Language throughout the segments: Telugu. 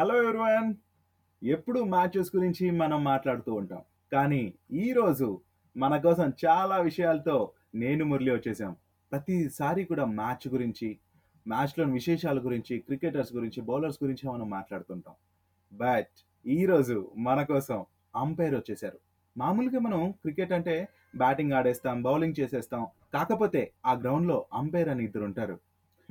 హలో ఎవరివన్ ఎప్పుడు మ్యాచెస్ గురించి మనం మాట్లాడుతూ ఉంటాం. కానీ ఈరోజు మన కోసం చాలా విషయాలతో నేను మురళి వచ్చేసాం. ప్రతిసారి కూడా మ్యాచ్ గురించి మ్యాచ్లోని విశేషాల గురించి క్రికెటర్స్ గురించి బౌలర్స్ గురించి మనం మాట్లాడుతుంటాం. బట్ ఈరోజు మన కోసం అంపైర్ వచ్చేసారు. మామూలుగా మనం క్రికెట్ అంటే బ్యాటింగ్ ఆడేస్తాం బౌలింగ్ చేసేస్తాం. కాకపోతే ఆ గ్రౌండ్లో అంపైర్ అని ఇద్దరు ఉంటారు.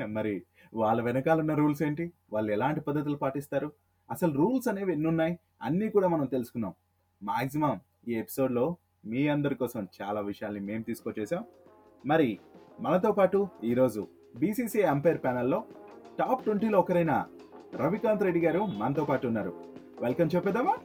మరి వాళ్ళ వెనకాల ఉన్న రూల్స్ ఏంటి? వాళ్ళు ఎలాంటి పద్ధతులు పాటిస్తారు? అసలు రూల్స్ అనేవి ఎన్ని ఉన్నాయి అన్నీ కూడా మనం తెలుసుకున్నాం మాక్సిమం ఈ ఎపిసోడ్లో మీ అందరి కోసం చాలా విషయాల్ని మేము తీసుకొచ్చేసాం. మరి మనతో పాటు ఈరోజు బీసీసీ అంపైర్ ప్యానెల్లో టాప్ ట్వంటీలో ఒకరైన రవికాంత్ రెడ్డి గారు మనతో పాటు ఉన్నారు. వెల్కమ్ చెప్పేద్దామా?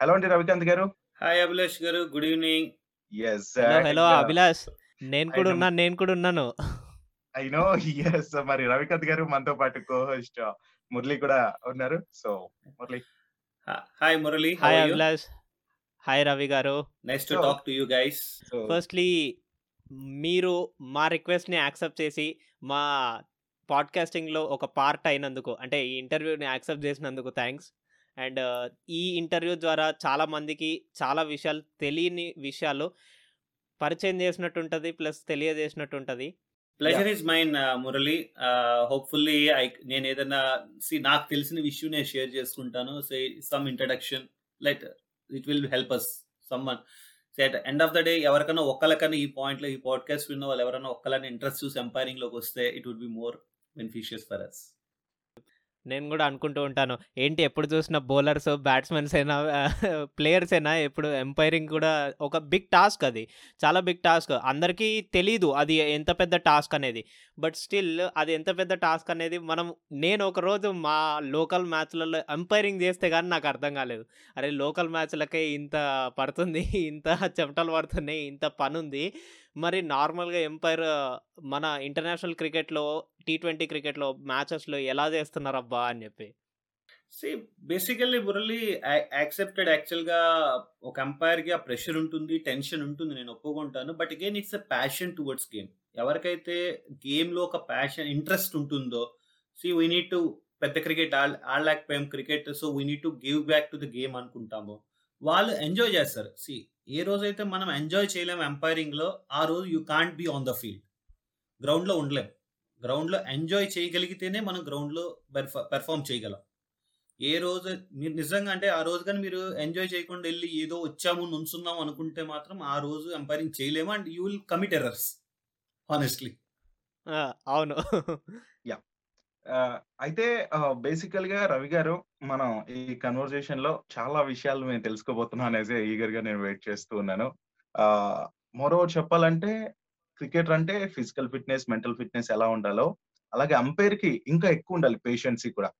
హలో అండి Ravikanth garu. Hi Abhilash garu good evening yes hello hello Abhilash నేను కూడా ఉన్నాను నేను కూడా ఉన్నాను. ఐ నో ఎస్ మరి రవికాంత్ గారు మనతో పాటు కో హోస్ట్ మురళి కూడా ఉన్నారు. So Murali. Hi Murali hi Abhilash hi Ravi garu. Nice to talk to you guys so firstly మీరు మా రిక్వెస్ట్ని యాక్సెప్ట్ చేసి మా పాడ్కాస్టింగ్లో ఒక పార్ట్ అయినందుకు అంటే ఈ ఇంటర్వ్యూని యాక్సెప్ట్ చేసినందుకు థ్యాంక్స్ అండ్ ఈ ఇంటర్వ్యూ ద్వారా చాలా మందికి చాలా విషయాలు తెలియని విషయాలు పరిచయం చేసినట్టు ఉంటుంది ప్లస్ తెలియజేసినట్టు ఉంటుంది pleasure is mine Murali. Hopefully I నేను ఏదైనా సి నాకు తెలిసిన విషయం నేను షేర్ చేసుకుంటాను. Say some introduction light it will help us someone so at end of the day ఎవరికైనా ఒక్కరికైనా ఈ పాయింట్లో ఈ పాడ్కాస్ట్ విన్న వాళ్ళు ఎవరైనా ఒక్కలని ఇంట్రెస్ట్ చూసి ఎంపైరింగ్లోకి వస్తే it would be more beneficial for us నేను కూడా అనుకుంటూ ఉంటాను. ఏంటి ఎప్పుడు చూసిన బౌలర్స్ బ్యాట్స్మెన్స్ అయినా ప్లేయర్స్ అయినా ఎప్పుడు ఎంపైరింగ్ కూడా ఒక బిగ్ టాస్క్ అది. చాలా బిగ్ టాస్క్. అందరికీ తెలీదు అది ఎంత పెద్ద టాస్క్ అనేది. బట్ స్టిల్ అది ఎంత పెద్ద టాస్క్ అనేది మనం నేను ఒక రోజు మా లోకల్ మ్యాచ్లలో ఎంపైరింగ్ చేస్తే కానీ నాకు అర్థం కాలేదు. అరే లోకల్ మ్యాచ్లకే ఇంత పడుతుంది ఇంత చెమటలు పడుతున్నాయి ఇంత పని ఉంది మరి నార్మల్గా ఎంపైర్ మన ఇంటర్నేషనల్ క్రికెట్లో టీ ట్వంటీ క్రికెట్లో మ్యాచెస్లో ఎలా చేస్తున్నారు అబ్బా అని చెప్పి. సి బేసికల్లీ మురళి యాక్సెప్టెడ్ యాక్చువల్గా ఒక అంపైర్కి ఆ ప్రెషర్ ఉంటుంది టెన్షన్ ఉంటుంది నేను ఒప్పుకుంటాను. But again it's a passion towards game ఎవరికైతే గేమ్లో ఒక ప్యాషన్ ఇంట్రెస్ట్ ఉంటుందో సి వీ నీడ్ టు పెద్ద cricket ఆడలేకపోయాం cricket so we need to give back to the game అనుకుంటాము. వాళ్ళు ఎంజాయ్ చేస్తారు. సి ఏ రోజైతే మనం ఎంజాయ్ చేయలేము ఎంపైరింగ్లో ఆ రోజు you can't be on the field గ్రౌండ్లో ఉండలేం. గ్రౌండ్లో ఎంజాయ్ చేయగలిగితేనే మనం గ్రౌండ్లో పెర్ఫామ్ చేయగలం. ఏ రోజు మీరు నిజంగా అంటే ఆ రోజు కానీ మీరు ఎంజాయ్ చేయకుండా వెళ్ళి ఏదో వచ్చాము నుంచున్నాం అనుకుంటే మాత్రం ఆ రోజు ఎంపైరింగ్ చేయలేము and you will commit errors honestly ఆ, అవును. అయితే బేసికల్గా రవి గారు మనం ఈ కన్వర్జేషన్లో చాలా విషయాలు మేము తెలుసుకోబోతున్నాం అనేసి ఈగర్గా నేను వెయిట్ చేస్తూ ఉన్నాను. మరో చెప్పాలంటే క్రికెటర్ అంటే ఫిజికల్ ఫిట్నెస్ మెంటల్ ఫిట్నెస్ ఎలా ఉండాలో అలాగే అంపైర్కి ఇంకా ఎక్కువ ఉండాలి పేషెన్సీ కూడా.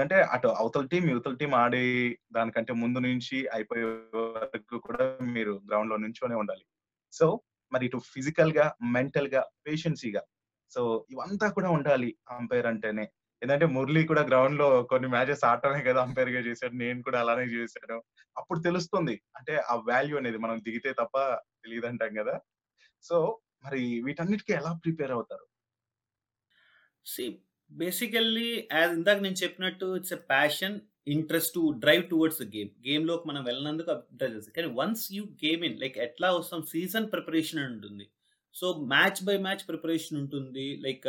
అంటే అటు అవతల టీం యువతల టీం ఆడి దానికంటే ముందు నుంచి అయిపోయే వరకు కూడా మీరు గ్రౌండ్లో నుంచోనే ఉండాలి. సో మరి ఇటు ఫిజికల్గా మెంటల్గా పేషెన్సీగా సో ఇవంతా కూడా ఉండాలి అంపైర్ అంటేనే. ఎందుకంటే మురళి కూడా గ్రౌండ్లో కొన్ని మ్యాచెస్ ఆడటమే కదా అంపైర్గా చేశాడు నేను కూడా అలానే చేశాను. అప్పుడు తెలుస్తుంది. అంటే ఆ వాల్యూ అనేది మనం దిగితే తప్ప తెలియదు అంటాం కదా. సో మరి వీటన్నిటికీ ఎలా ప్రిపేర్ అవుతారు? సి బేసికల్లీ యాజ్ ఇందాక నేను చెప్పినట్టు it's a passion interest to drive towards game. గేమ్లోకి మనం వెళ్ళినందుకు ఇంట్రెస్ట్ చేస్తాం. కానీ once you game in like ఎట్లా వస్తాం సీజన్ ప్రిపరేషన్ అని ఉంటుంది. So match by match preparation ఉంటుంది. లైక్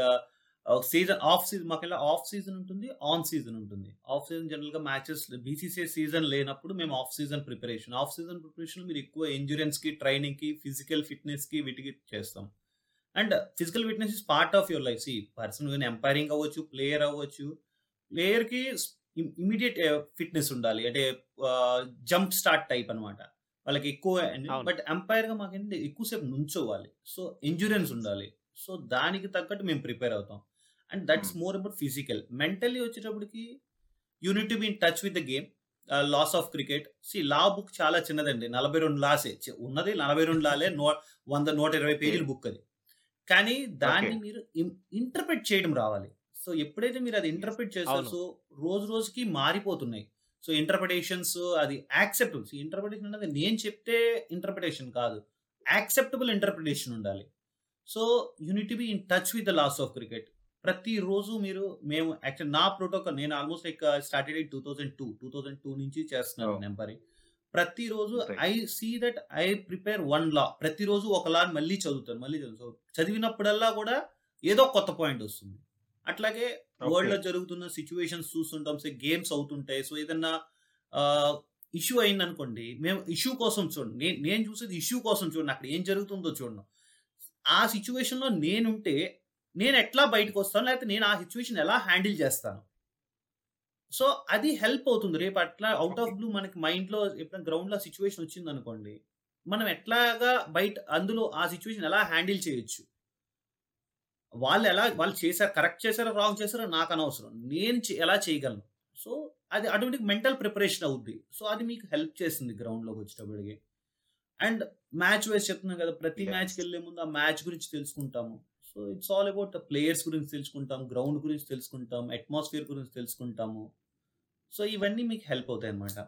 సీజన్ ఆఫ్ సీజన్ మాకెళ్ళా ఆఫ్ సీజన్ ఉంటుంది ఆన్ సీజన్ ఉంటుంది. ఆఫ్ సీజన్ జనరల్గా మ్యాచెస్ బీసీసీఐ సీజన్ లేనప్పుడు మేము off season preparation off season preparation మీరు ఎక్కువ ఎంజూరెన్స్కి ట్రైనింగ్కి ఫిజికల్ ఫిట్నెస్కి వీటికి చేస్తాం. And physical fitness is part of your life C person కానీ ఎంపైరింగ్ అవ్వచ్చు ప్లేయర్ అవ్వచ్చు ప్లేయర్కి ఇమీడియట్ ఫిట్నెస్ ఉండాలి. అంటే జంప్ స్టార్ట్ టైప్ అన్నమాట. వాళ్ళకి ఎక్కువ. బట్ ఎంపైర్గా మాకేంటి ఎక్కువసేపు నుంచోవాలి. సో ఎంజూరెన్స్ ఉండాలి. సో దానికి తగ్గట్టు మేము ప్రిపేర్ అవుతాం. And that's Hmm. More about physical mentally వచ్చేటప్పటికి you need to be in touch with the game laws of cricket C law book చాలా చిన్నదండి. నలభై రెండు లాసే. ఉన్నది నలభై రెండు లాలే. నో వంద నూట ఇరవై పేజీల బుక్ అది. కానీ దాన్ని. మీరు ఇంటర్ప్రిట్ చేయడం రావాలి. సో ఎప్పుడైతే మీరు అది ఇంటర్ప్రిట్ చేస్తారో. సో రోజు రోజుకి మారిపోతున్నాయి. సో ఇంటర్ప్రిటేషన్స్ అది యాక్సెప్టబుల్ ఇంటర్ప్రిటేషన్ అనేది నేను చెప్తే ఇంటర్ప్రిటేషన్ కాదు. యాక్సెప్టబుల్ ఇంటర్ప్రిటేషన్ ఉండాలి. So you need be in touch with the laws of cricket ప్రతిరోజు మీరు మేము యాక్చువల్ నా ప్రోటోకాల్ నేను almost like started in two thousand two two thousand two నుంచి చేస్తున్నాను Oh. నెంబరింగ్ ప్రతిరోజు. I see that I prepare one law. ప్రతిరోజు ఒక లా మళ్ళీ చదువుతాను మళ్ళీ చదువుతాను. చదివినప్పుడల్లా కూడా ఏదో కొత్త పాయింట్ వస్తుంది. అట్లాగే వరల్డ్లో జరుగుతున్న సిచ్యువేషన్స్ చూస్తుంటాం సో గేమ్స్ అవుతుంటాయి. సో ఏదన్నా ఇష్యూ అయింది అనుకోండి మేము ఇష్యూ కోసం చూడండి. నేను నేను చూసేది ఇష్యూ కోసం చూడండి. అక్కడ ఏం జరుగుతుందో చూడండి. ఆ సిచ్యువేషన్లో నేనుంటే నేను ఎట్లా బయటకు వస్తాను? లేకపోతే నేను ఆ సిచ్యువేషన్ ఎలా హ్యాండిల్ చేస్తాను? సో అది హెల్ప్ అవుతుంది. రేపు అట్లా అవుట్ ఆఫ్ బ్లూ మనకి మైండ్లో ఎప్పుడైనా గ్రౌండ్లో సిచ్యువేషన్ వచ్చింది అనుకోండి మనం ఎట్లాగా బయట అందులో ఆ సిచ్యువేషన్ ఎలా హ్యాండిల్ చేయొచ్చు? వాళ్ళు ఎలా వాళ్ళు చేశారు కరెక్ట్ చేశారో రాంగ్ చేశారో నాకు అనవసరం. నేను ఎలా చేయగలను? సో అది అటువంటి మెంటల్ ప్రిపరేషన్ అవుద్ది. సో అది మీకు హెల్ప్ చేస్తుంది గ్రౌండ్లోకి వచ్చేటప్పటికి. అండ్ మ్యాచ్ వైజ్ చెప్తున్నాం కదా ప్రతి. మ్యాచ్కి వెళ్ళే ముందు ఆ మ్యాచ్ గురించి తెలుసుకుంటాము. So it's all about players గురించి తెలుసుకుంటాం గ్రౌండ్ గురించి తెలుసుకుంటాం అట్మాస్ఫియర్ గురించి తెలుసుకుంటాము. సో ఇవన్నీ మీకు హెల్ప్ అవుతాయి అనమాట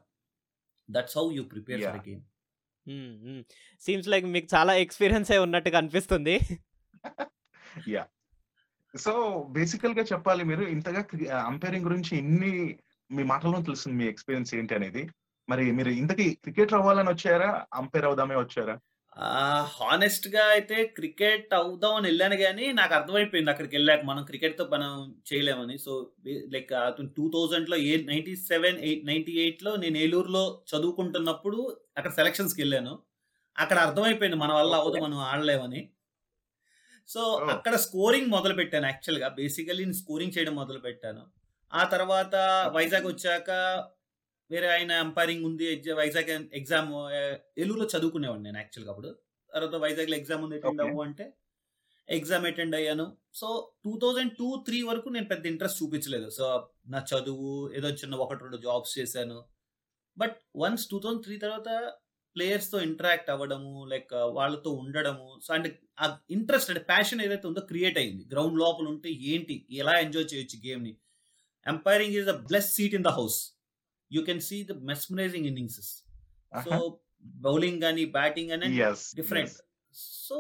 that's how you prepare for. Game seems like మీకు చాలా ఎక్స్పీరియన్స్ ఏ ఉన్నట్టుగా అనిపిస్తుంది. యా సో బేసికల్గా చెప్పాలి మీరు ఇంతగా అంపైరింగ్ గురించి ఇన్ని మీ మాటల్లో తెలుస్తుంది మీ ఎక్స్పీరియన్స్ ఏంటి అనేది. మరి మీరు ఇంతకీ క్రికెటర్ అవ్వాలని వచ్చారా అంపైర్ అవుదామే వచ్చారా? హానెస్ట్గా అయితే క్రికెట్ అవుదాం అని వెళ్ళాను కానీ నాకు అర్థమైపోయింది అక్కడికి వెళ్ళాక. మనం క్రికెట్తో మనం చేయలేమని. సో లైక్ టూ థౌజండ్లో ఏ నైన్టీ సెవెన్ ఎయిట్లో నేను ఏలూరులో చదువుకుంటున్నప్పుడు అక్కడ సెలక్షన్స్కి వెళ్ళాను. అక్కడ అర్థమైపోయింది మన వల్ల Okay. మనం ఆడలేమని. సో. అక్కడ స్కోరింగ్ మొదలు పెట్టాను యాక్చువల్గా బేసికలీ నేను స్కోరింగ్ చేయడం మొదలు పెట్టాను ఆ తర్వాత వైజాగ్ వచ్చాక వేరే ఆయన అంపైరింగ్ ఉంది వైజాగ్ ఎగ్జామ్ ఏలూరులో చదువుకునేవాడిని నేను యాక్చువల్గా అప్పుడు. తర్వాత వైజాగ్లో ఎగ్జామ్ ఉంది అటెండ్. అవ్వు అంటే ఎగ్జామ్ అటెండ్ అయ్యాను. So two thousand two three వరకు నేను పెద్ద ఇంట్రెస్ట్ చూపించలేదు. సో నా చదువు ఏదో చిన్న ఒకటి రెండు జాబ్స్ చేశాను. But once two thousand three తర్వాత ప్లేయర్స్తో ఇంటరాక్ట్ అవ్వడము లైక్ వాళ్ళతో ఉండడము సో అంటే ఆ ఇంట్రెస్ట్ అంటే ప్యాషన్ ఏదైతే ఉందో క్రియేట్ అయింది. గ్రౌండ్ లోపల ఉంటే ఏంటి? ఎలా ఎంజాయ్ చేయొచ్చు గేమ్ని umpiring is the bless seat in the house you can see the mesmerising innings so bowling కానీ బ్యాటింగ్ అని different so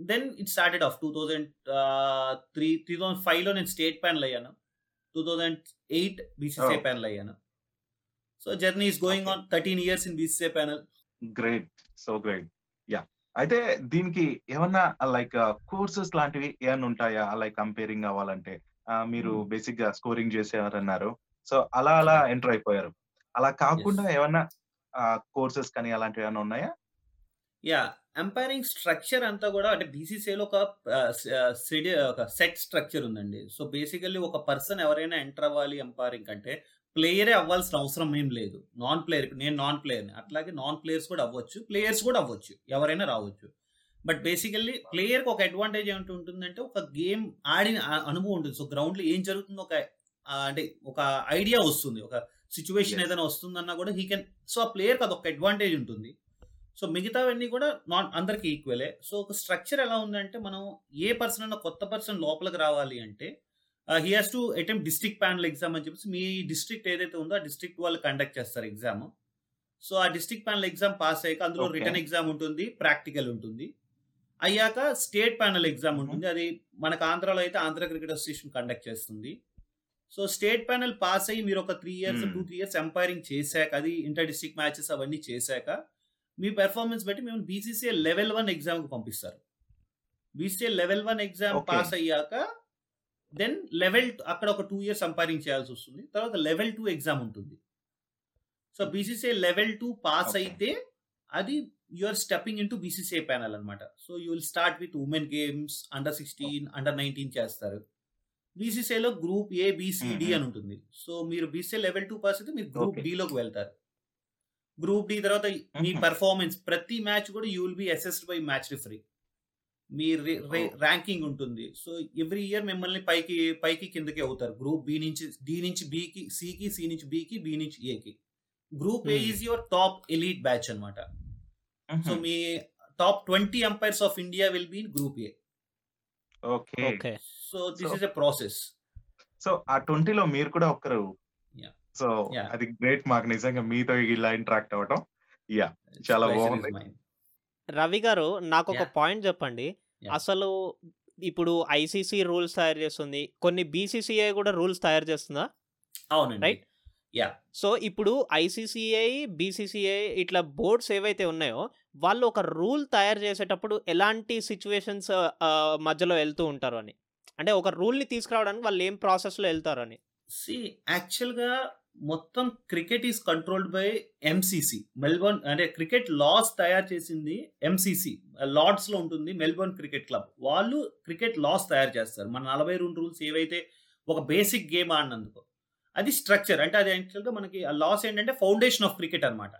then it started off two thousand three three thousand ఫైవ్లో నేను స్టేట్ ప్యానల్ అయ్యాను. Two thousand eight BCCI. Panel అయ్యాను. So journey is going. On thirteen years in BCCI panel great so great yeah అయితే దీనికి ఏమన్నా లైక్ కోర్సెస్ లాంటివి ఏమన్నా ఉంటాయా? లైక్ కంపేరింగ్ అవ్వాలంటే. మీరు Hmm. బేసిక్గా స్కోరింగ్ చేసేవారన్నారు. సో అలా అలా ఎంటర్ అయిపోయారు. అలా కాకుండా ఏమన్నా కోర్సెస్ కానీ అలాంటివి ఏమైనా ఉన్నాయా? యా ఎంపైరింగ్ స్ట్రక్చర్ అంతా కూడా అంటే బీసీసీఐలో ఒక సెడి ఒక సెట్ స్ట్రక్చర్ ఉందండి. సో బేసికల్లీ ఒక పర్సన్ ఎవరైనా ఎంటర్ అవ్వాలి ఎంపైరింగ్ అంటే ప్లేయరే అవ్వాల్సిన అవసరం ఏం లేదు. నాన్ ప్లేయర్ నేను నాన్ ప్లేయర్ని అట్లాగే నాన్ ప్లేయర్స్ కూడా అవ్వచ్చు. ప్లేయర్స్ కూడా అవ్వచ్చు. ఎవరైనా రావచ్చు. బట్ బేసికల్లీ ప్లేయర్కి ఒక అడ్వాంటేజ్ ఏమిటి ఉంటుందంటే ఒక గేమ్ ఆడిన అనుభవం ఉంటుంది. సో గ్రౌండ్లో ఏం జరుగుతుందో ఒక అంటే ఒక ఐడియా వస్తుంది. ఒక సిచ్యువేషన్. ఏదైనా వస్తుందన్నా కూడా హీ కెన్ సో ఆ ప్లేయర్కి అదొక అడ్వాంటేజ్ ఉంటుంది. సో మిగతావన్నీ కూడా నాన్ అందరికి ఈక్వలే సో ఒక స్ట్రక్చర్ ఎలా ఉందంటే మనం ఏ పర్సన్ అన్న కొత్త పర్సన్ లోపలికి రావాలి అంటే he has to attempt district panel exam అని చెప్పేసి మీ డిస్ట్రిక్ట్ ఏదైతే ఉందో ఆ డిస్ట్రిక్ట్ వాళ్ళు కండక్ట్ చేస్తారు ఎగ్జామ్ సో ఆ డిస్ట్రిక్ట్ ప్యానల్ ఎగ్జామ్ పాస్ అయ్యాక అందులో. రిటర్న్ ఎగ్జామ్ ఉంటుంది ప్రాక్టికల్ ఉంటుంది. అయ్యాక స్టేట్ ప్యానల్ ఎగ్జామ్ ఉంటుంది. అది మనకు ఆంధ్రాలో అయితే ఆంధ్ర క్రికెట్ అసోసియేషన్ కండక్ట్ చేస్తుంది. సో స్టేట్ ప్యానల్ పాస్ అయ్యి మీరు ఒక three years Hmm. Two three years umpiring చేశాక అది ఇంటర్ డిస్ట్రిక్ట్ మ్యాచెస్ అవన్నీ చేశాక మీ పెర్ఫార్మెన్స్ బట్టి మేము బీసీసీఐ లెవెల్ వన్ ఎగ్జామ్కు పంపిస్తారు BCCI level one exam. Pass అయ్యాక దెన్ లెవెల్ అక్కడ ఒక టూ ఇయర్స్ ఎంపైరింగ్ చేయాల్సి వస్తుంది తర్వాత లెవెల్ టూ ఎగ్జామ్ ఉంటుంది so BCCI level two pass. అయితే అది you are stepping in to BCCI panel అనమాట so you will start with women games under sixteen under nineteen చేస్తారు బీసీసీఐలో గ్రూప్ ఏ బీసీడి. అని ఉంటుంది సో మీరు బీసీసీ లెవెల్ టూ పాస్ అయితే మీరు గ్రూప్ Okay. డి లోకి వెళ్తారు గ్రూప్ డి తర్వాత మీ. పర్ఫార్మెన్స్ ప్రతి మ్యాచ్ కూడా you will be assessed by match referee me Oh. Ranking ఉంటుంది సో ఎవ్రీ ఇయర్ మిమ్మల్ని పైకి పైకి కిందకి అవుతారు గ్రూప్ బి నుంచి డి నుంచి బికి సికి సి నుంచి బికి బి నుంచి ఏకి group A. Is your top elite batch అన్నమాట so. Me top twenty umpires of India will be in group A okay okay so this So- is a process so ఆ ట్వంటీలో మీరు కూడా ఒకరు Yeah. సో. అది గ్రేట్ మాకు నిజంగా మీతో ఇలా ఇంటరాక్ట్ అవ్వటం యా చాలా బాగుంది. రవి గారు నాకు ఒక Yeah. పాయింట్ చెప్పండి. అసలు ఇప్పుడు ఐసీసీ రూల్స్ తయారు చేస్తుంది కొన్ని బీసీసీఐ కూడా రూల్స్ తయారు చేస్తుందా అవునండి Right? యా సో ఇప్పుడు ఐసీసీఐ బీసీసీఐ ఇట్లా బోర్డ్స్ ఏవైతే ఉన్నాయో వాళ్ళు ఒక రూల్ తయారు చేసేటప్పుడు ఎలాంటి సిచ్యువేషన్స్ మధ్యలో వెళ్తూ ఉంటారు అని అంటే ఒక రూల్ని తీసుకురావడానికి వాళ్ళు ఏం ప్రాసెస్లో వెళ్తారని? సి యాక్చువల్గా మొత్తం cricket is controlled by MCC Melbourne అంటే క్రికెట్ లాస్ తయారు చేసింది ఎంసీసీ లార్డ్స్లో ఉంటుంది మెల్బోర్న్ క్రికెట్ క్లబ్. వాళ్ళు క్రికెట్ లాస్ తయారు చేస్తారు. మన నలభై రెండు రూల్స్ ఏవైతే ఒక బేసిక్ గేమ్ ఆడినందుకు. అది స్ట్రక్చర్ అంటే అది యాక్చువల్గా మనకి ఆ లాస్ ఏంటంటే ఫౌండేషన్ ఆఫ్ క్రికెట్ అనమాట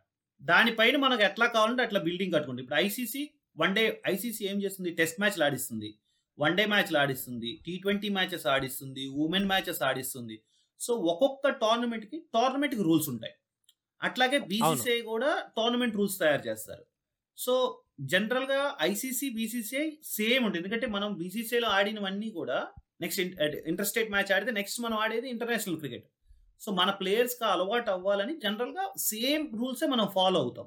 దానిపైన మనకు ఎట్లా కావాలంటే అట్లా బిల్డింగ్ కట్టుకుంటుంది ఇప్పుడు ఐసీసీ వన్ డే ఐసీసీ ఏం చేస్తుంది? టెస్ట్ మ్యాచ్లు ఆడిస్తుంది. వన్ డే మ్యాచ్లు ఆడిస్తుంది టీ ట్వంటీ మ్యాచెస్ ఆడిస్తుంది ఉమెన్ మ్యాచెస్ ఆడిస్తుంది. సో ఒక్కొక్క టోర్నమెంట్కి టోర్నమెంట్కి రూల్స్ ఉంటాయి. అట్లాగే బీసీసీఐ కూడా టోర్నమెంట్ రూల్స్ తయారు చేస్తారు. సో జనరల్గా ఐసీసీ బీసీసీఐ సేమ్ ఉంటుంది. ఎందుకంటే మనం BCCI లో ఆడినవన్నీ కూడా నెక్స్ట్ ఇంటర్ స్టేట్ మ్యాచ్ ఆడితే నెక్స్ట్ మనం ఆడేది ఇంటర్నేషనల్ క్రికెట్. సో మన ప్లేయర్స్కి అలవాటు అవ్వాలని జనరల్గా సేమ్ రూల్సే మనం ఫాలో అవుతాం.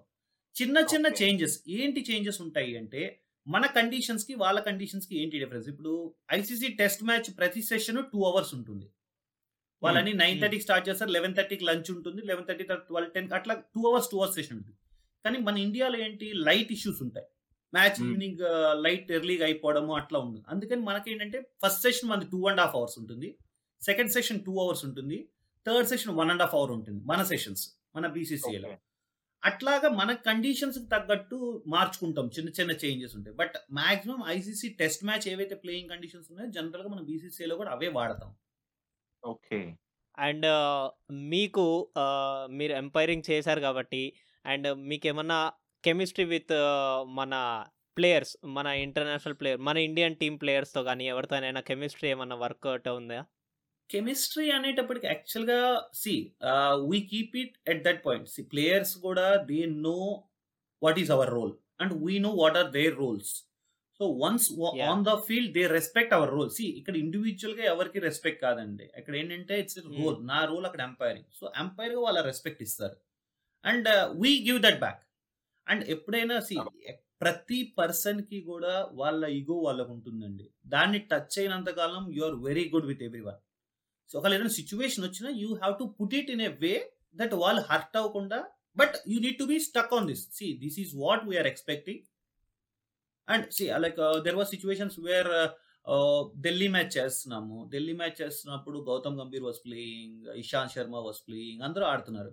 చిన్న చిన్న. చేంజెస్. ఏంటి చేంజెస్ ఉంటాయి అంటే మన కండిషన్స్కి వాళ్ళ కండిషన్స్కి ఏంటి డిఫరెన్స్ ఇప్పుడు ఐసీసీ టెస్ట్ మ్యాచ్ ప్రతి సెషన్ టూ అవర్స్ ఉంటుంది. వాళ్ళని నైన్. థర్టీకి స్టార్ట్ చేస్తారు లెవెన్ థర్టీకి లంచ్ ఉంటుంది లెవెన్ థర్టీ ట్వెల్వ్ టెన్ అట్లా two hours two hours session ఉంటుంది. కానీ మన ఇండియాలో ఏంటి? లైట్ ఇష్యూస్ ఉంటాయి. మ్యాచ్. ఈవినింగ్ లైట్ ఎర్లీగా అయిపోవడము అట్లా ఉంటుంది అందుకని మనకి ఏంటంటే ఫస్ట్ సెషన్ మనది టూ అండ్ హాఫ్ అవర్స్ ఉంటుంది. సెకండ్ సెషన్ టూ అవర్స్ ఉంటుంది. Third session one and half hour ఉంటుంది. మన సెషన్స్ మన బీసీసీఏలో. అట్లాగా మన కండిషన్స్కి తగ్గట్టు మార్చుకుంటాం. చిన్న చిన్న చేంజెస్ ఉంటాయి. But maximum ICC test match ఏవైతే ప్లేయింగ్ కండిషన్స్ ఉన్నాయో జనరల్గా మన బీసీసీలో కూడా అవే వాడతాం. ఓకే. అండ్ మీకు మీరు ఎంపైరింగ్ చేశారు కాబట్టి అండ్ మీకు ఏమన్నా కెమిస్ట్రీ విత్ మన ప్లేయర్స్ మన ఇంటర్నేషనల్ ప్లేయర్ మన ఇండియన్ టీమ్ ప్లేయర్స్తో కానీ ఎవరితోనైనా కెమిస్ట్రీ ఏమన్నా వర్కౌట్ ఉందా? కెమిస్ట్రీ అనేటప్పటికి యాక్చువల్గా C we keep it at that point C players కూడా they know what is our role and we know what are their roles so once. On the field they respect our role C ఇక్కడ ఇండివిజువల్గా ఎవరికి రెస్పెక్ట్ కాదండి. ఇక్కడ ఏంటంటే ఇట్స్ రోల్ నా రోల్ అక్కడ ఎంపైరింగ్ సో ఎంపైర్గా వాళ్ళ రెస్పెక్ట్ ఇస్తారు. And we give that back and ఎప్పుడైనా సి ప్రతి పర్సన్కి కూడా వాళ్ళ ఈగో వాళ్ళకు ఉంటుందండి. దాన్ని టచ్ అయినంత కాలం you are very good with everyone so ఒకవేళ ఏదైనా సిచ్యువేషన్ వచ్చినా you have to put it in a way that వాళ్ళు హర్ట్ అవ్వకుండా but you need to be stuck on this see this is what we are expecting and see like there was situations where Delhi match చేస్తున్నాము. ఢిల్లీ మ్యాచ్ చేస్తున్నప్పుడు Gautam Gambhir was playing Ishant Sharma was playing అందరూ ఆడుతున్నారు.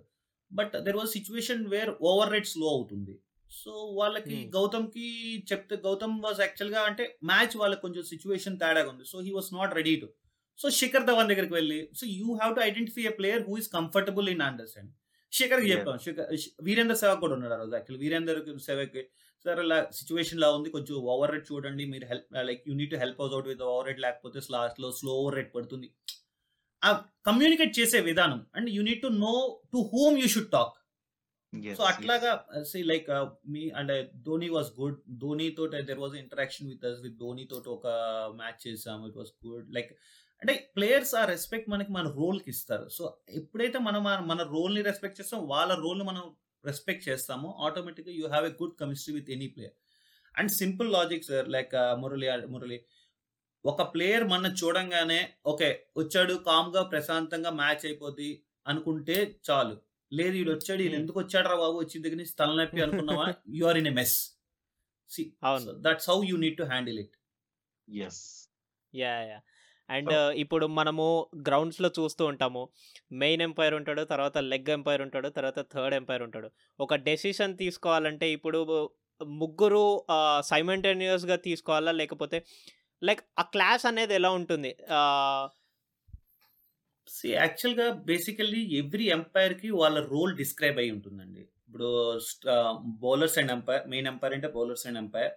But there was situation where over rate slow అవుతుంది. సో వాళ్ళకి Hmm. గౌతమ్కి చెప్తే గౌతమ్ వాజ్ యాక్చువల్గా అంటే మ్యాచ్ వాళ్ళకి కొంచెం సిచ్యువేషన్ తేడాగా ఉంది. So he was not ready to so Shikhar Dhawan దగ్గరికి వెళ్ళి so you have to identify a player who is comfortable in understand శిఖర్కి. చెప్పాం శిఖర్ వీరేందర్ సెహ్వాగ్ కూడా ఉన్నాడు ఆ రోజు యాక్చువల్లీ వీరేందర్ సెహ్వాగ్ సార్ ఇలా సిచ్యువేషన్ లా ఉంది కొంచెం ఓవర్ రేట్ చూడండి మీరు help like you need to help out out with over rate లేకపోతే లాస్ట్లో స్లో ఓవర్ రేట్ పడుతుంది. ఆ కమ్యూనికేట్ చేసే విధానం and you need to know to whom you should talk so అట్లాగా see like me and Dhoni was good Dhoni తోటి there was interaction with us with Dhoni తోటి ఒక మ్యాచ్ చేసాము. ఇట్ వాస్ గుడ్ లైక్ అంటే ప్లేయర్స్ ఆ రెస్పెక్ట్ మనకి మన రోల్కి ఇస్తారు. సో ఎప్పుడైతే మనం మన- మన రోల్ని రెస్పెక్ట్ చేస్తాం వాళ్ళ రోల్ని మనం రెస్పెక్ట్ చేస్తామో ఆటోమేటిక్గా you have a good chemistry with any player. And simple logic sir like Murali Murali ఒక ప్లేయర్ మన చూడంగానే ఓకే వచ్చాడు కామ్గా ప్రశాంతంగా మ్యాచ్ అయిపోద్ది అనుకుంటే చాలు. లేదు వీడు వచ్చాడు ఈయన Hmm. ఎందుకు వచ్చాడు రా బాబు వచ్చిన దగ్గర నుంచి తలనొప్పి అనుకున్నావా? You are in a mess. That's how you need to handle it. Yes yeah yeah and ఇప్పుడు మనము గ్రౌండ్స్లో చూస్తూ ఉంటాము. మెయిన్ ఎంపైర్ ఉంటాడు తర్వాత లెగ్ ఎంపైర్ ఉంటాడు తర్వాత థర్డ్ ఎంపైర్ ఉంటాడు. ఒక డెసిషన్ తీసుకోవాలంటే ఇప్పుడు ముగ్గురు సైమెంటేనియస్గా తీసుకోవాలా? లేకపోతే లైక్ ఆ క్లాస్ అనేది ఎలా ఉంటుంది? ఆ, సి యాక్చువల్గా బేసికల్లీ ఎవ్రీ ఎంపైర్కి వాళ్ళ రోల్ డిస్క్రైబ్ అయి ఉంటుందండి. ఇప్పుడు bowler's end umpire main umpire అంటే bowler's end umpire.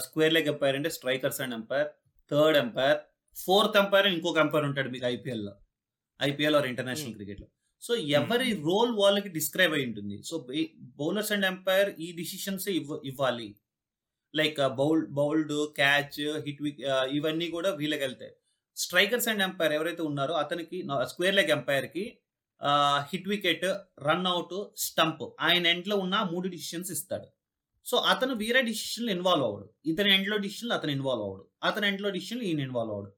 Square leg umpire అంటే striker's end umpire. Third umpire fourth umpire ఇంకొక ఎంపైర్ ఉంటాడు మీకు ఐపీఎల్లో ఐపీఎల్ ఆర్ ఇంటర్నేషనల్ Hmm. క్రికెట్లో సో ఎవరి రోల్ వాళ్ళకి డిస్క్రైబ్ అయి ఉంటుంది. సో బౌలర్స్ అండ్ ఎంపైర్ ఈ డిసిషన్స్ ఇవ్వాలి. Like bowl bowled catch hit ఇవన్నీ కూడా వీళ్ళకి వెళ్తాయి. స్ట్రైకర్స్ అండ్ ఎంపైర్ ఎవరైతే ఉన్నారో అతనికి square leg ఎంపైర్కి hit wicket run out stump. ఆయన ఎండ్లో ఉన్న మూడు డిసిషన్స్ ఇస్తాడు. సో అతను వేరే డిసిషన్లు ఇన్వాల్వ్ అవ్వడు. ఇతని ఎండ్లో డిసిషన్లు అతను ఇన్వాల్వ్ అవ్వడు. అతని ఎండ్లో డిసిషన్లు ఈయన ఇన్వాల్వ్ అవ్వడు.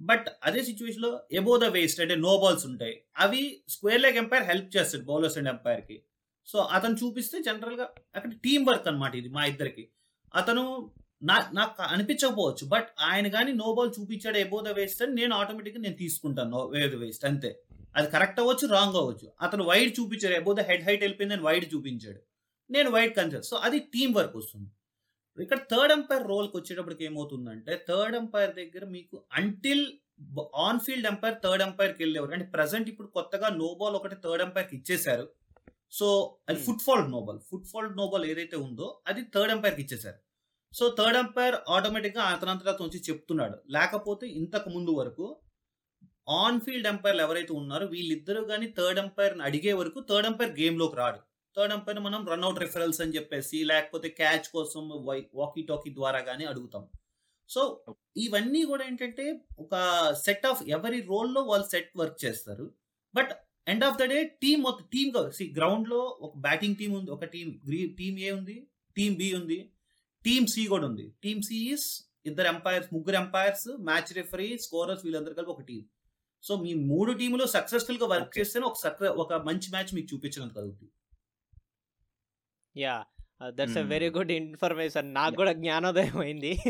బట్ అదే సిచ్యువేషన్లో ఎబో ద వేస్ట్ అంటే నో బాల్స్ ఉంటాయి. అవి స్క్వేర్ లెగ్ ఎంపైర్ హెల్ప్ చేస్తాడు బౌలర్స్ అండ్ ఎంపైర్కి. సో అతను చూపిస్తే జనరల్గా అక్కడ టీం వర్క్ అనమాట ఇది మా ఇద్దరికి. అతను నా నాకు అనిపించకపోవచ్చు బట్ ఆయన కానీ నో బాల్ చూపించాడు ఎబో ద వేస్ట్ అని నేను ఆటోమేటిక్గా నేను తీసుకుంటాను నో వే ద వేస్ట్ అంతే. అది కరెక్ట్ అవ్వచ్చు రాంగ్ అవ్వచ్చు. అతను వైడ్ చూపించాడు ఎబో ద హెడ్ హైట్ వెళ్ళిపోయిందని వైడ్ చూపించాడు. నేను వైడ్ కన్సర్ సో అది టీం వర్క్ వస్తుంది. ఇక్కడ థర్డ్ ఎంపైర్ రోల్కి వచ్చేటప్పటికి ఏమవుతుందంటే థర్డ్ ఎంపైర్ దగ్గర మీకు until on field umpire third ఎంపైర్కి వెళ్ళేవారు. అంటే ప్రజెంట్ ఇప్పుడు కొత్తగా నో బాల్ ఒకటి థర్డ్ ఎంపైర్కి ఇచ్చేశారు. సో అది. Foot fault no ball foot fault no ball ఏదైతే ఉందో అది థర్డ్ ఎంపైర్కి ఇచ్చేశారు. సో థర్డ్ ఎంపైర్ ఆటోమేటిక్గా అతనంతటా అతను వచ్చి చెప్తున్నాడు. లేకపోతే ఇంతకు ముందు వరకు ఆన్ ఫీల్డ్ ఎంపైర్లు ఎవరైతే ఉన్నారో వీళ్ళిద్దరూ కానీ థర్డ్ ఎంపైర్ని అడిగే వరకు థర్డ్ ఎంపైర్ గేమ్లోకి రాడు. థర్డ్ ఎంపైర్ మనం రన్అట్ రిఫరల్స్ అని చెప్పేసి లేకపోతే క్యాచ్ కోసం వాకీ టాకీ ద్వారా కానీ అడుగుతాం. సో ఇవన్నీ కూడా ఏంటంటే ఒక సెట్ ఆఫ్ ఎవరి రోల్లో వాళ్ళు సెట్ వర్క్ చేస్తారు. But end of the day team team see గ్రౌండ్లో ఒక బ్యాటింగ్ టీం ఉంది ఒక టీం టీమ్ ఏ ఉంది? టీమ్ బి ఉంది. టీమ్ సి కూడా ఉంది. టీమ్ సి ఇస్ ఇద్దరు ఎంపైర్స్ ముగ్గురు ఎంపైర్స్ మ్యాచ్ రెఫరీ స్కోరర్స్ వీళ్ళందరూ కలిపి ఒక టీం. సో మీ మూడు టీములు సక్సెస్ఫుల్గా వర్క్. చేస్తేనే ఒక ఒక మంచి మ్యాచ్ మీకు చూపించడం కలుగుతుంది yeah that's Hmm. Very good information నాకు కూడా జ్ఞానోదయం అయింది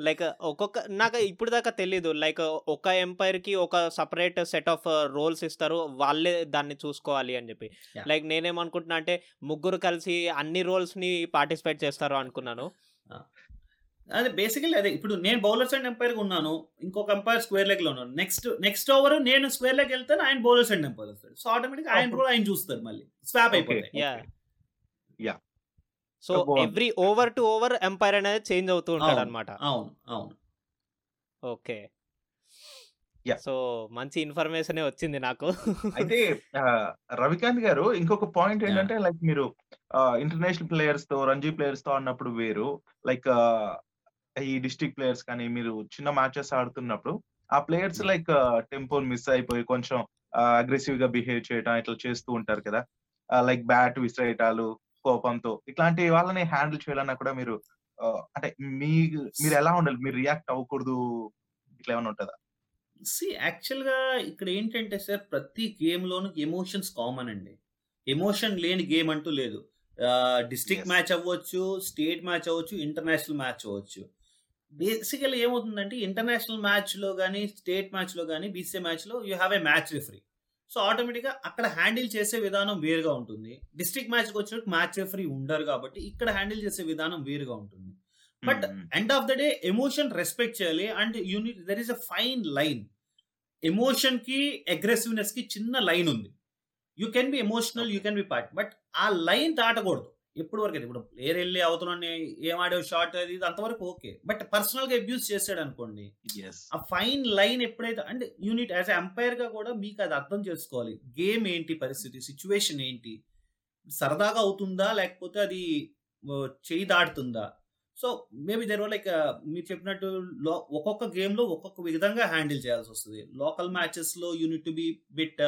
లైక్ ఒక్కొక్క నాకు ఇప్పుడు దాకా తెలీదు. లైక్ ఒక ఎంపైర్కి ఒక సపరేట్ సెట్ ఆఫ్ రోల్స్ ఇస్తారు. వాళ్ళే దాన్ని చూసుకోవాలి అని చెప్పి. లైక్ నేనేమనుకుంటున్నా అంటే ముగ్గురు కలిసి అన్ని రోల్స్ని పార్టిసిపేట్ చేస్తారు అనుకున్నాను. అదే బేసికలీ అదే. ఇప్పుడు నేను బౌలర్స్ అండ్ ఎంపైర్ ఉన్నాను. ఇంకొక ఎంపైర్ స్క్వేర్ లెగ్లో ఉన్నాను. నెక్స్ట్ నెక్స్ట్ ఓవర్ నేను స్క్వేర్ లెగ్ వెళ్తాను ఆయన బౌలర్స్ అండ్ ఎంపైర్ వస్తాడు. సో ఆటోమేటిక్ ఆయన. రోల్ ఆయన చూస్తారు మళ్ళీ. స్వాప్. అయిపోతాయి. Yeah. So. Every over to over umpire అనేది చేంజ్ అవుతూ ఉంటాడు. అనమాట అవును అవును ఓకే. సో మంచి ఇన్ఫర్మేషన్ వచ్చింది నాకు అయితే రవికాంత్ గారు ఇంకొక పాయింట్ ఏంటంటే లైక్ మీరు ఇంటర్నేషనల్ ప్లేయర్స్తో రంజీ ప్లేయర్స్తో ఆడినప్పుడు వేరు లైక్ ఈ డిస్ట్రిక్ట్ ప్లేయర్స్ కానీ మీరు చిన్న మ్యాచెస్ ఆడుతున్నప్పుడు ఆ ప్లేయర్స్. లైక్ టెంపో మిస్ అయిపోయి కొంచెం అగ్రెసివ్గా బిహేవ్ చేయడం ఇట్లా చేస్తూ ఉంటారు కదా లైక్ బ్యాట్ విసిరేయటాలు కోపంతో ఇట్లాంటి వాళ్ళని హ్యాండిల్ చేయాలన్నా కూడా మీరు అంటే మీ మీరు ఎలా ఉండాలి? మీరు రియాక్ట్ అవ్వకూడదు ఇట్లా ఏమైనా ఉంటుందా? సి యాక్చువల్గా ఇక్కడ ఏంటంటే సార్ ప్రతి గేమ్లోనూ ఎమోషన్స్ కామన్ అండి. ఎమోషన్ లేని గేమ్ అంటూ లేదు. డిస్ట్రిక్ట్. మ్యాచ్ అవ్వచ్చు స్టేట్ మ్యాచ్ అవ్వచ్చు ఇంటర్నేషనల్ మ్యాచ్ అవ్వచ్చు. బేసికల్ ఏమవుతుందంటే ఇంటర్నేషనల్ మ్యాచ్లో కానీ స్టేట్ మ్యాచ్లో కానీ బీసీఏ మ్యాచ్లో you have a match referee. So ఆటోమేటిక్గా అక్కడ హ్యాండిల్ చేసే విధానం వేరుగా ఉంటుంది. డిస్ట్రిక్ట్ మ్యాచ్కి వచ్చినట్టు మ్యాచ్ రిఫరీ ఉండరు కాబట్టి ఇక్కడ హ్యాండిల్ చేసే విధానం వేరుగా ఉంటుంది. But mm. End of the day emotion respect చేయాలి and you need there is a fine line. ఎమోషన్కి అగ్రెసివ్నెస్కి చిన్న లైన్ ఉంది. You can be emotional you can be part but ఆ లైన్ దాటకూడదు. ఎప్పుడు వరకు అయితే ఇప్పుడు ప్లేయర్ వెళ్ళి అవతలని ఏం ఆడే షార్ట్ అది ఇది అంతవరకు ఓకే. బట్ పర్సనల్గా అబ్యూస్ చేసాడు అనుకోండి. ఆ ఫైన్ లైన్ ఎప్పుడైతే అంటే యూనిట్ యాజ్ ఎంపైర్గా కూడా మీకు అది అర్థం చేసుకోవాలి. గేమ్ ఏంటి పరిస్థితి సిచ్యువేషన్ ఏంటి? సరదాగా అవుతుందా లేకపోతే అది చేయి దాటుతుందా? సో మేబీ దెర్ లైక్ మీరు చెప్పినట్టు లో ఒక్కొక్క గేమ్లో ఒక్కొక్క విధంగా హ్యాండిల్ చేయాల్సి వస్తుంది. Local మ్యాచెస్లో you need to be bit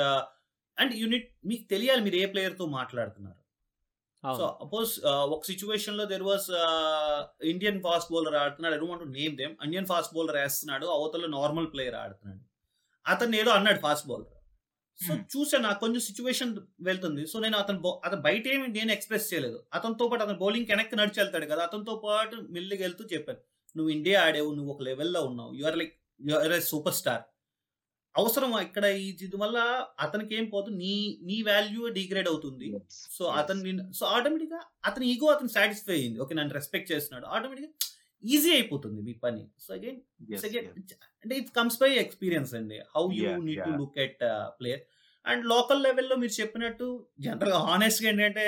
and you need మీకు తెలియాలి మీరు ఏ ప్లేయర్తో మాట్లాడుతున్నారు. సో అపోజ్ ఒక సిచ్యువేషన్లో there was Indian fast bowler ఆడుతున్నాడు. I don't name them Indian fast bowler వేస్తున్నాడు. అవతల నార్మల్ ప్లేయర్ ఆడుతున్నాడు. అతను ఏదో అన్నాడు ఫాస్ట్ బౌలర్ సో. చూసాను నాకు కొంచెం సిచ్యువేషన్ వెళ్తుంది. సో నేను అతను అతను బయట ఏమి నేను ఎక్స్ప్రెస్ చేయలేదు. అతనితో పాటు అతను బౌలింగ్ వెనక్కి నడిచి వెళ్తాడు కదా. అతనితో పాటు మెల్లిగా వెళ్తూ చెప్పాను. నువ్వు ఇండియా ఆడేవు. నువ్వు ఒక లెవెల్లో ఉన్నావు. You are like you are a super star అవసరం ఇక్కడ ఈ ఇది వల్ల అతనికి ఏం పోదు నీ నీ వాల్యూ డిగ్రేడ్ అవుతుంది. సో. అతను సో ఆటోమేటిక్గా అతని ఈగో అతను సాటిస్ఫై అయింది ఓకే నన్ను రెస్పెక్ట్ చేస్తున్నాడు ఆటోమేటిక్ ఈజీ అయిపోతుంది మీ పని సో అగైన్. అంటే ఇట్ కమ్స్ బై ఎక్స్పీరియన్స్ అండి how you need to. Look at player and local లెవెల్లో మీరు చెప్పినట్టు జనరల్గా హానెస్ట్గా ఏంటంటే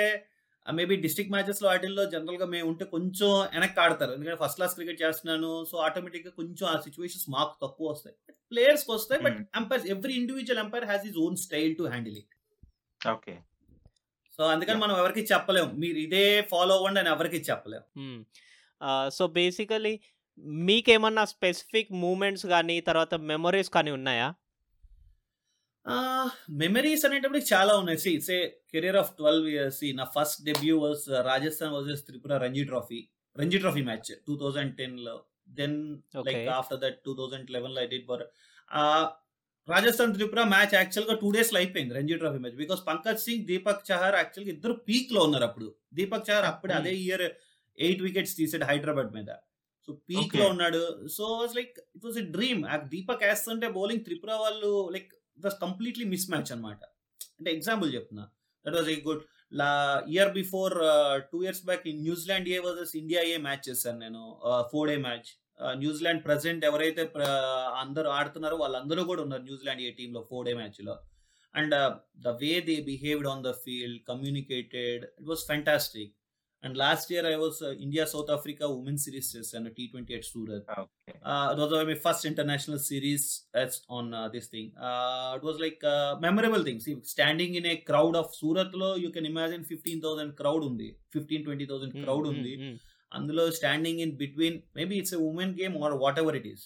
మేబీ డిస్ట్రిక్ట్ మ్యాచెస్లో వాటిల్లో జనరల్గా మేము ఉంటే కొంచెం వెనక్కి ఆడతారు. ఎందుకంటే ఫస్ట్ క్లాస్ క్రికెట్ చేస్తున్నాను. సో ఆటోమేటిక్గా కొంచెం ఆ సిచ్యువేషన్స్ మాకు తక్కువ వస్తాయి. ప్లేయర్స్ వస్తాయి but Mm. Umpire every individual umpire has his own style to handle it Okay. So అందుకని. మనం ఎవరికి చెప్పలేం. మీరు ఇదే ఫాలో అవ్వండి అని ఎవరికి చెప్పలేం. సో బేసికలీ మీకేమన్నా స్పెసిఫిక్ మూమెంట్స్ కానీ తర్వాత మెమరీస్ కానీ ఉన్నాయా? మెమరీస్ అనేటప్పుడు చాలా ఉన్నాయి. See say career of twelve years నా first debut was Rajasthan versus Tripura Ranji trophy Ranji trophy match two thousand టెన్లో. Then like after that two thousand లెవెన్లో I did for Rajasthan Tripura match యాక్చువల్గా టూ డేస్లో అయిపోయింది Ranji trophy match because Pankaj Singh Deepak Chahar యాక్చువల్గా ఇద్దరు పీక్లో ఉన్నారు అప్పుడు. దీపక్ చహర్ అప్పుడే Hmm. అదే ఇయర్ ఎయిట్ వికెట్స్ తీసాడు హైదరాబాద్ మీద. So peak. లో ఉన్నాడు. So was like it was a dream Deepak వేస్తుంటే బౌలింగ్ త్రిపుర వాళ్ళు like it was completely miss match అనమాట అంటే ఎగ్జాంపుల్ చెప్తున్నా. That was a good law year before two years back New Zealand A versus India A match చేశాను నేను. Four day match New Zealand present ఎవరైతే అందరూ ఆడుతున్నారో వాళ్ళందరూ కూడా ఉన్నారు న్యూజిలాండ్ ఏ టీమ్లో ఫోర్ డే మ్యాచ్లో and the way they behaved on the field communicated it was fantastic and last year I was India South Africa women series చేశాను T twenty at Surat my first international series on this thing it was like memorable thing standing in a crowd of సూరత్లో you can imagine fifteen thousand crowd ఉంది. ఫిఫ్టీన్ ట్వంటీ థౌసండ్ క్రౌడ్ ఉంది. Hmm. అందులో standing in between maybe it's women game or whatever it is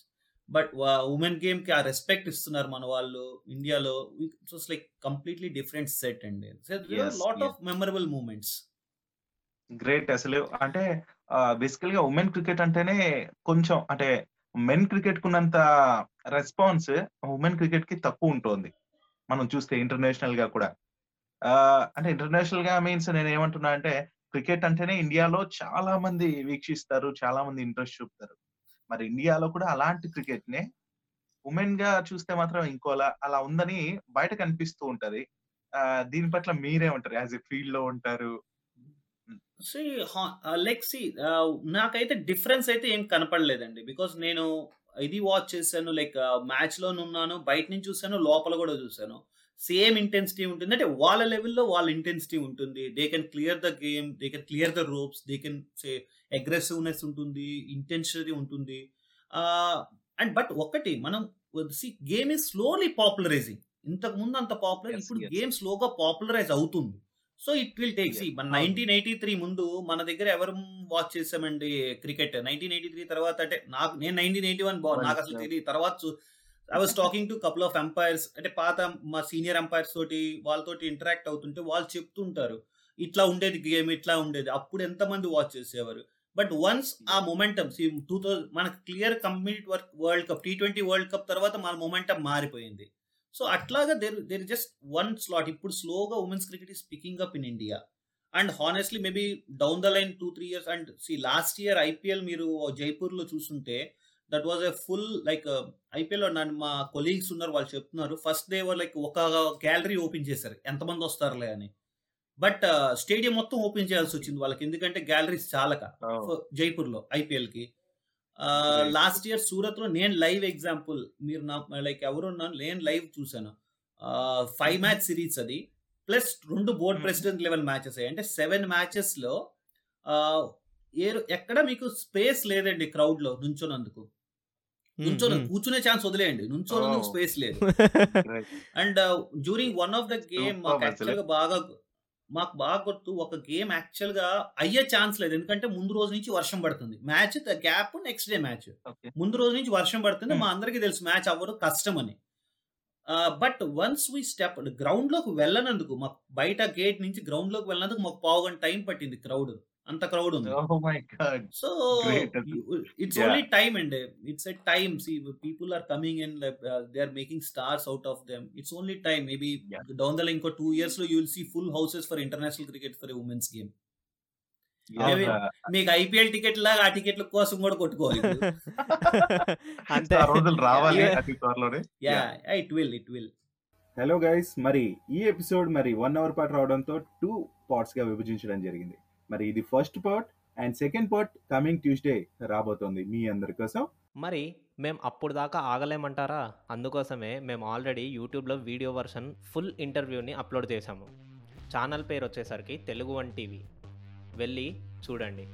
but women గేమ్కి ఆ రెస్పెక్ట్ ఇస్తున్నారు మన వాళ్ళు ఇండియాలో it's like completely different set అండి. Lot of memorable moments great అసలు అంటే బేసికల్గా ఉమెన్ క్రికెట్ అంటేనే కొంచెం అంటే మెన్ క్రికెట్ కున్నంత రెస్పాన్స్ ఉమెన్ క్రికెట్కి తక్కువ ఉంటుంది. మనం చూస్తే ఇంటర్నేషనల్గా కూడా. అంటే ఇంటర్నేషనల్గా మీన్స్ నేను ఏమంటున్నా అంటే క్రికెట్ అంటేనే ఇండియాలో చాలా మంది వీక్షిస్తారు చాలా మంది ఇంట్రెస్ట్ చూపుతారు. మరి ఇండియాలో కూడా అలాంటి క్రికెట్ నే ఉమెన్గా చూస్తే మాత్రం ఇంకోలా అలా ఉందని బయట కనిపిస్తూ ఉంటది. ఆ, దీని పట్ల మీరేమంటారు? యాజ్ ఎ ఫీల్డ్లో ఉంటారు సి లైక్ సి నాకైతే డిఫరెన్స్ అయితే ఏం కనపడలేదండి. బికాస్ నేను ఇది వాచ్ చేశాను లైక్ మ్యాచ్లో ఉన్నాను బయట నుంచి చూసాను లోపల కూడా చూసాను సేమ్ ఇంటెన్సిటీ ఉంటుంది. అంటే వాళ్ళ లెవెల్లో వాళ్ళ ఇంటెన్సిటీ ఉంటుంది. They can clear the game they can clear the ropes they can say aggressiveness ఉంటుంది ఇంటెన్సిటీ ఉంటుంది. అండ్ బట్ ఒకటి మనం see game is slowly popularizing ఇంతకు ముందు అంత పాపులర్ ఇప్పుడు. గేమ్ స్లోగా పాపులరైజ్ అవుతుంది. So it will take see మన. నైన్టీన్ ఎయిటీ త్రీ ముందు మన దగ్గర ఎవరు వాచ్ చేసామండి క్రికెట్? నైన్టీన్ ఎయిటీ త్రీ తర్వాత అంటే నాకు నేను నైన్టీన్ ఎయిటీ వన్ నాకు అసలు తెలియదు తర్వాత I was talking to couple of umpires అంటే పాత మా సీనియర్ ఎంపైర్స్ తోటి వాళ్ళతోటి ఇంటరాక్ట్ అవుతుంటే వాళ్ళు చెప్తుంటారు. ఇట్లా ఉండేది గేమ్ ఇట్లా ఉండేది. అప్పుడు ఎంతమంది వాచ్ చేసేవారు? బట్ వన్స్ ఆ మొమెంటం టూ థౌసండ్ మనకు clear complete work world cup T twenty world cup తర్వాత మన మొమెంటం మారిపోయింది. సో అట్లాగా there there just one slot ఇప్పుడు స్లోగా women's cricket is picking up in India and honestly maybe down the line two three years and see last year IPL మీరు జైపూర్లో చూస్తుంటే that was a full like ఐపీఎల్లో నన్ను మా కొలీగ్స్ ఉన్నారు వాళ్ళు చెప్తున్నారు ఫస్ట్ డే లైక్ ఒక గ్యాలరీ ఓపెన్ చేశారు ఎంతమంది వస్తారులే అని. బట్ స్టేడియం మొత్తం ఓపెన్ చేయాల్సి వచ్చింది వాళ్ళకి ఎందుకంటే గ్యాలరీస్ చాలక జైపూర్లో ఐపీఎల్కి. Right. లాస్ట్ ఇయర్ సూరత్లో నేను లైవ్ ఎగ్జాంపుల్ మీరు నా లైక్ ఎవరు నేను లైవ్ చూసాను ఫైవ్ మ్యాచ్ సిరీస్ అది. ప్లస్ రెండు బోర్డ్. ప్రెసిడెంట్ లెవెల్ మ్యాచెస్ అంటే సెవెన్ మ్యాచెస్లో ఏ ఎక్కడ మీకు స్పేస్ లేదండి క్రౌడ్లో నుంచోనందుకు. నుంచోను కూర్చునే ఛాన్స్ వదిలేయండి. నుంచోనందుకు Oh. స్పేస్ లేదు. Right. And during one of the game మాకు అసలు. యాక్చువల్గా బాగా మాకు బాగా గుర్తు ఒక గేమ్ యాక్చువల్గా అయ్యే ఛాన్స్ లేదు. ఎందుకంటే ముందు రోజు నుంచి వర్షం పడుతుంది. Match gap next day match. ముందు రోజు నుంచి వర్షం పడుతుంది. మా అందరికీ తెలుసు మ్యాచ్ అవ్వరు కష్టం అని బట్ వన్స్ వీ స్టెప్ గ్రౌండ్లోకి వెళ్ళనందుకు మాకు బయట గేట్ నుంచి గ్రౌండ్లోకి వెళ్ళినందుకు మాకు పావు గంట టైం పట్టింది క్రౌడ్. అంత క్రౌడ్ ఉంది. Oh my God. So Great. It's. Only time and it's a time see people are coming and they are making stars out of them it's only time maybe. Down the line ఇంకో టూ ఇయర్స్లో you will see full houses for international cricket for women's game మీకు ఐపీఎల్ టికెట్ లాగా ఆ టికెట్ల కోసం కూడా కొట్టుకోవాలి అంతే. రోజులు రావాలి Yeah. అతి త్వరలోనే yeah it will it will hello guys మరి ఈ ఎపిసోడ్ మరి వన్ అవర్ పాటు రావడంతో టూ పార్ట్స్గా విభజించడం జరిగింది. మరి ఇది first part and second part coming Tuesday రాబోతోంది మీ అందరి కోసం. మరి మేము అప్పుడు దాకా ఆగలేమంటారా? అందుకోసమే మేము ఆల్రెడీ యూట్యూబ్లో వీడియో వర్షన్ ఫుల్ ఇంటర్వ్యూని అప్లోడ్ చేశాము. ఛానల్ పేరు వచ్చేసరికి తెలుగు వన్ టీవీ. వెళ్ళి చూడండి.